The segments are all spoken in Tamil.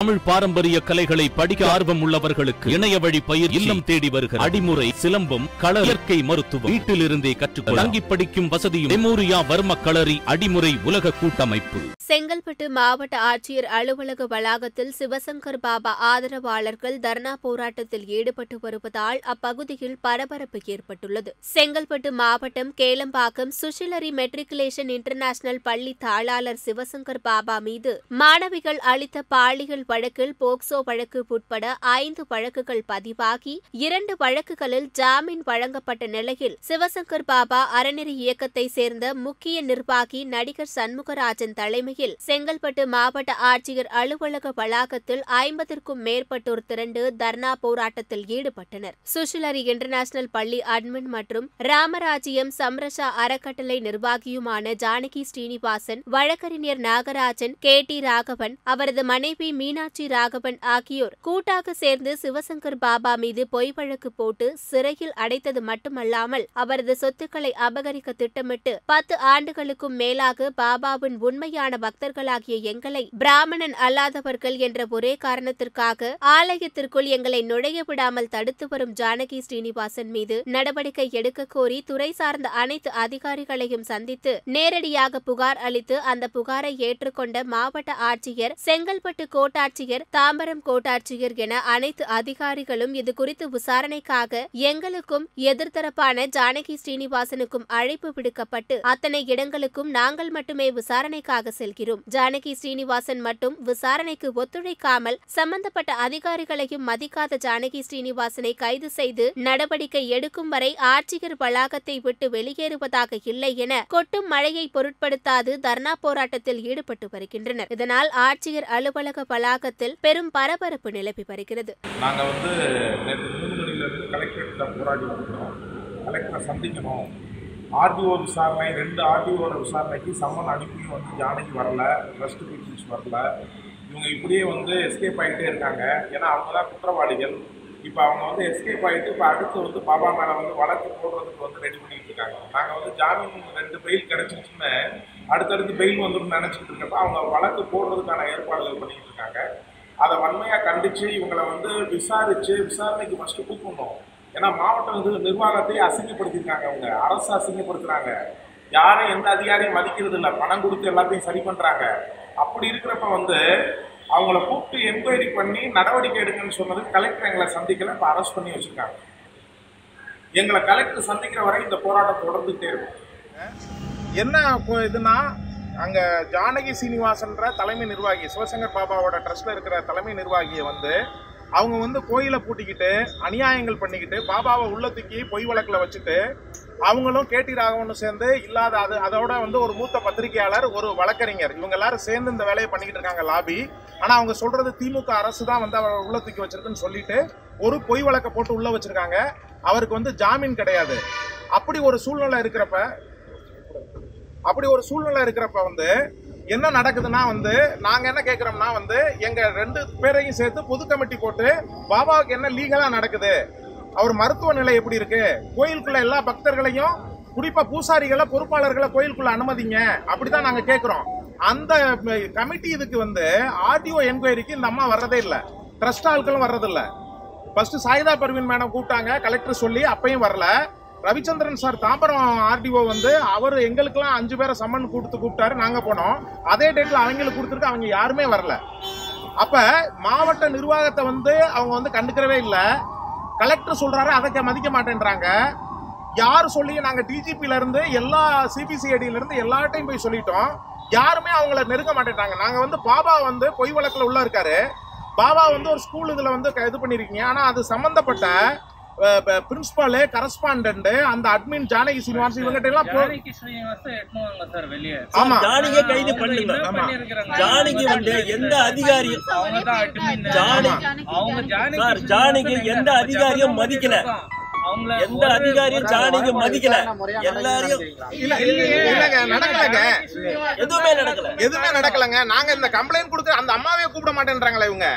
தமிழ் பாரம்பரிய கலைகளை படிக்க ஆர்வம் உள்ளவர்களுக்கு இணைய வழி பயிர் இல்லம் தேடி வருகிற அடிமுறை சிலம்பம் கள இயற்கை மருத்துவம். வீட்டிலிருந்தே கற்றுக்கொள்ள தங்கி படிக்கும் வசதியும் மெமோரியா வர்ம களரி அடிமுறை உலக கூட்டமைப்பு. செங்கல்பட்டு மாவட்ட ஆட்சியர் அலுவலக வளாகத்தில் சிவசங்கர் பாபா ஆதரவாளர்கள் தர்ணா போராட்டத்தில் ஈடுபட்டு வருவதால் அப்பகுதியில் பரபரப்பு ஏற்பட்டுள்ளது. செங்கல்பட்டு மாவட்டம் கேளம்பாக்கம் சுஷிலரி மெட்ரிகுலேஷன் இன்டர்நேஷனல் பள்ளி தாளாளர் சிவசங்கர் பாபா மீது மாணவிகள் அளித்த பாலியல் வழக்கில் போக்சோ வழக்கு உட்பட ஐந்து வழக்குகள் பதிவாகி இரண்டு வழக்குகளில் ஜாமீன் வழங்கப்பட்ட நிலையில் சிவசங்கர் பாபா அறநெறி இயக்கத்தை சேர்ந்த முக்கிய நிர்வாகி நடிகர் சண்முகராஜன் தலைமையில் செங்கல்பட்டு மாவட்ட ஆட்சியர் அலுவலக வளாகத்தில் ஐம்பதிற்கும் மேற்பட்டோர் திரண்டு தர்ணா போராட்டத்தில் ஈடுபட்டனர். சுஷிலரி இன்டர்நேஷனல் பள்ளி அட்மின் மற்றும் ராமராஜ்யம் சம்ரஷா அறக்கட்டளை நிர்வாகியுமான ஜானகி ஸ்ரீனிவாசன் வழக்கறிஞர் நாகராஜன் கே டி ராகவன் அவரது மனைவி மீனாட்சி ராகவன் ஆகியோர் கூட்டாக சேர்ந்து சிவசங்கர் பாபா மீது பொய் வழக்கு போட்டு சிறையில் அடைத்தது மட்டுமல்லாமல் அவரது சொத்துக்களை அபகரிக்க திட்டமிட்டு பத்து ஆண்டுகளுக்கும் மேலாக பாபாவின் உண்மையான பக்தர்களாகிய எங்களை பிராமணன் அல்லாதவர்கள் என்ற ஒரே காரணத்திற்காக ஆலயத்திற்குள் எங்களை நுழைய விடாமல் தடுத்து வரும் ஜானகி ஸ்ரீனிவாசன் மீது நடவடிக்கை எடுக்க கோரி துறை சார்ந்த அனைத்து அதிகாரிகளையும் சந்தித்து நேரடியாக புகார் அளித்து அந்த புகாரை ஏற்றுக்கொண்ட மாவட்ட ஆட்சியர் செங்கல்பட்டு கோட்டாட்சியர் தாம்பரம் கோட்டாட்சியர் என அனைத்து அதிகாரிகளும் இது குறித்து விசாரணைக்காக எங்களுக்கும் எதிர்த்தரப்பான ஜானகி ஸ்ரீனிவாசனுக்கும் அழைப்பு விடுக்கப்பட்டு அத்தனை இடங்களுக்கும் நாங்கள் மட்டுமே விசாரணைக்காக செல்கிறோம். ஜானகி ஸ்ரீனிவாசன் மட்டும் விசாரணைக்கு ஒத்துழைக்காமல் சம்பந்தப்பட்ட அதிகாரிகளையும் மதிக்காத ஜானகி ஸ்ரீனிவாசனை கைது செய்து நடவடிக்கை எடுக்கும் வரை ஆட்சியர் வளாகத்தை விட்டு வெளியேறுவதாக இல்லை என கொட்டும் மழையை பொருட்படுத்தாது தர்ணா போராட்டத்தில் ஈடுபட்டு வருகின்றனர். இதனால் ஆட்சியர் அலுவலக வளாக வளாகத்தில் பெரும் பரபரப்பு நிலவி வருகிறது. நாங்கள் வந்து நேற்று மூணு மணிலேருந்து கலெக்டர்கிட்ட போராடி வந்துட்டோம் கலெக்டரை சந்திக்கணும். ஆர்டிஓ விசாரணை ரெண்டு ஆர்டிஓட விசாரணைக்கு சம்மன் அனுப்பியும் வந்து ஜானகி வரல ட்ரஸ்ட் பீட்டிங்ஸ் வரல. இவங்க இப்படியே வந்து எஸ்கேப் ஆகிட்டே இருக்காங்க. ஏன்னா அவங்க தான் குற்றவாளிகள். இப்போ அவங்க வந்து எஸ்கேப் ஆகிட்டு இப்போ அடுத்து வந்து பாபா மேலே வந்து வழக்கு போடுறதுக்கு வந்து ரெடி பண்ணிட்டு இருக்காங்க நாங்கள் வந்து ஜாமீன் ரெண்டு பெயில் கிடச்சிருச்சுன்னு அடுத்தடுத்து பெயில் வந்துடும் நினச்சிட்டு இருக்கப்ப அவங்க வழக்கு போடுறதுக்கான ஏற்பாடுகள் பண்ணிட்டு இருக்காங்க அதை வன்மையாக கண்டித்து இவங்களை வந்து விசாரித்து விசாரணைக்கு ஃபஸ்ட்டு கூப்பிடணும். ஏன்னா மாவட்ட நிர்~ நிர்வாகத்தை அசிங்கப்படுத்தியிருக்காங்க அவங்க. அரசு அசிங்கப்படுத்துகிறாங்க யாரும் எந்த அதிகாரியும் மதிக்கிறது இல்லை பணம் கொடுத்து எல்லாத்தையும் சரி பண்ணுறாங்க அப்படி இருக்கிறப்ப வந்து அவங்கள கூப்பிட்டு என்கொயரி பண்ணி நடவடிக்கை எடுங்கன்னு சொன்னது கலெக்டர் எங்களை சந்திக்கல இப்போ அரெஸ்ட் பண்ணி வச்சுருக்காங்க. எங்களை கலெக்டர் சந்திக்கிற வரை இந்த போராட்டம் தொடர்ந்துகிட்டே இருக்கும். என்ன இதுனா அங்கே ஜானகி சீனிவாசன்ற தலைமை நிர்வாகி சிவசங்கர் பாபாவோட ட்ரஸ்ட்டில் இருக்கிற தலைமை நிர்வாகியை வந்து அவங்க வந்து கோயிலை பூட்டிக்கிட்டு அநியாயங்கள் பண்ணிக்கிட்டு பாபாவை உள்ள தூக்கி பொய் வழக்கில் வச்சுட்டு அவங்களும் கேட்டி ராகவனும் சேர்ந்து இல்லாத அது அதோட வந்து ஒரு மூத்த பத்திரிகையாளர் ஒரு வழக்கறிஞர். இவங்க எல்லாரும் சேர்ந்து இந்த வேலையை பண்ணிக்கிட்டு இருக்காங்க லாபி ஆனால் அவங்க சொல்றது திமுக அரசு தான் வந்து அவரை உள்ள தூக்கி வச்சிருக்குன்னு சொல்லிட்டு ஒரு பொய் வழக்கை போட்டு உள்ள வச்சிருக்காங்க. அவருக்கு வந்து ஜாமீன் கிடையாது. அப்படி ஒரு சூழ்நிலை இருக்கிறப்ப அப்படி ஒரு சூழ்நிலை இருக்கிறப்ப வந்து என்ன நடக்குதுன்னா வந்து நாங்கள் என்ன கேட்குறோம்னா வந்து எங்கள் ரெண்டு பேரையும் சேர்த்து பொது கமிட்டி போட்டு பாபாவுக்கு என்ன லீகலாக நடக்குது? அவர் மருத்துவ நிலை எப்படி இருக்கு? கோயிலுக்குள்ள எல்லா பக்தர்களையும் குறிப்பாக பூசாரிகளை பொறுப்பாளர்களை கோயிலுக்குள்ள அனுமதிங்க. அப்படிதான் நாங்கள் கேட்குறோம் அந்த கமிட்டி இதுக்கு வந்து ஆர்டிஓ என்கொயரிக்கு இந்த அம்மா வர்றதே இல்லை. ட்ரஸ்ட் ஆட்களும் வர்றதில்லை. ஃபர்ஸ்ட் சாயிதா பர்வீன் மேடம் கூப்பிட்டாங்க. கலெக்டர் சொல்லி அப்பையும் வரல. ரவிச்சந்திரன் சார் தாம்பரம் ஆர்டிஓ வந்து அவர் எங்களுக்கெல்லாம் அஞ்சு பேரை சம்மன் கொடுத்து கூப்பிட்டாரு. நாங்கள் போனோம். அதே டேட்டில் அவங்களுக்கு கொடுத்துருக்கு அவங்க யாருமே வரல. அப்போ மாவட்ட நிர்வாகத்தை வந்து அவங்க வந்து கண்டுக்கிறவே இல்லை. கலெக்டர் சொல்கிறாரு அதை மதிக்க மாட்டேன்றாங்க. யார் சொல்லி நாங்கள் டிஜிபியிலேருந்து இருந்து எல்லா சிபிசிஐடியிலேருந்து எல்லார்ட்டையும் போய் சொல்லிட்டோம். யாருமே அவங்கள நெருங்க மாட்டேன்றாங்க. நாங்கள் வந்து பாபா வந்து பொய் வழக்கில் உள்ள இருக்காரு. பாபா வந்து ஒரு ஸ்கூல் இதில் வந்து க- இது பண்ணியிருக்கீங்க ஆனால் அது சம்மந்தப்பட்ட பிரின்சிபாலு கரஸ்பாண்டன்ட் அந்த அட்மின் ஜானகி சீனிவாசன் இவங்ககிட்ட எல்லாம் போ- ஜானகி ஸ்ரீனிவாசன் எட்டுவாங்க சார் வெளியே. ஆமா. ஜானகியை கைது பண்ணுங்க ஆமா. ஜானகி வந்து எந்த அதிகாரியும் அவங்க. ஜானகி சார், எந்த அதிகாரியும் மதிக்கல. அவங்கள எந்த அதிகாரியும் ஜானகி மதிக்கல. எல்லாரையும் இல்ல இல்ல, இல்லங்க. நடக்கலங்க. எதுவுமே நடக்கல. எதுவுமே நடக்கலங்க. நாங்க இந்த கம்ப்ளைண்ட் கொடுக்க அந்த அம்மாவே கூப்பிட மாட்டேன்றாங்களே இவங்க.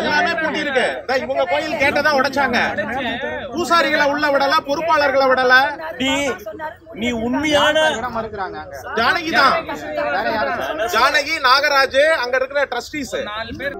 எல்லாமே பூட்டி இருக்கு இவங்க கோயில் கேட்டதா உடைச்சாங்க. பூசாரிகளை உள்ள விடல பொறுப்பாளர்களை விடல. நீ நீ உண்மையான ஜானகி தான். ஜானகி நாகராஜ் அங்க இருக்கிற ட்ரஸ்டீஸ் நாலு பேர்.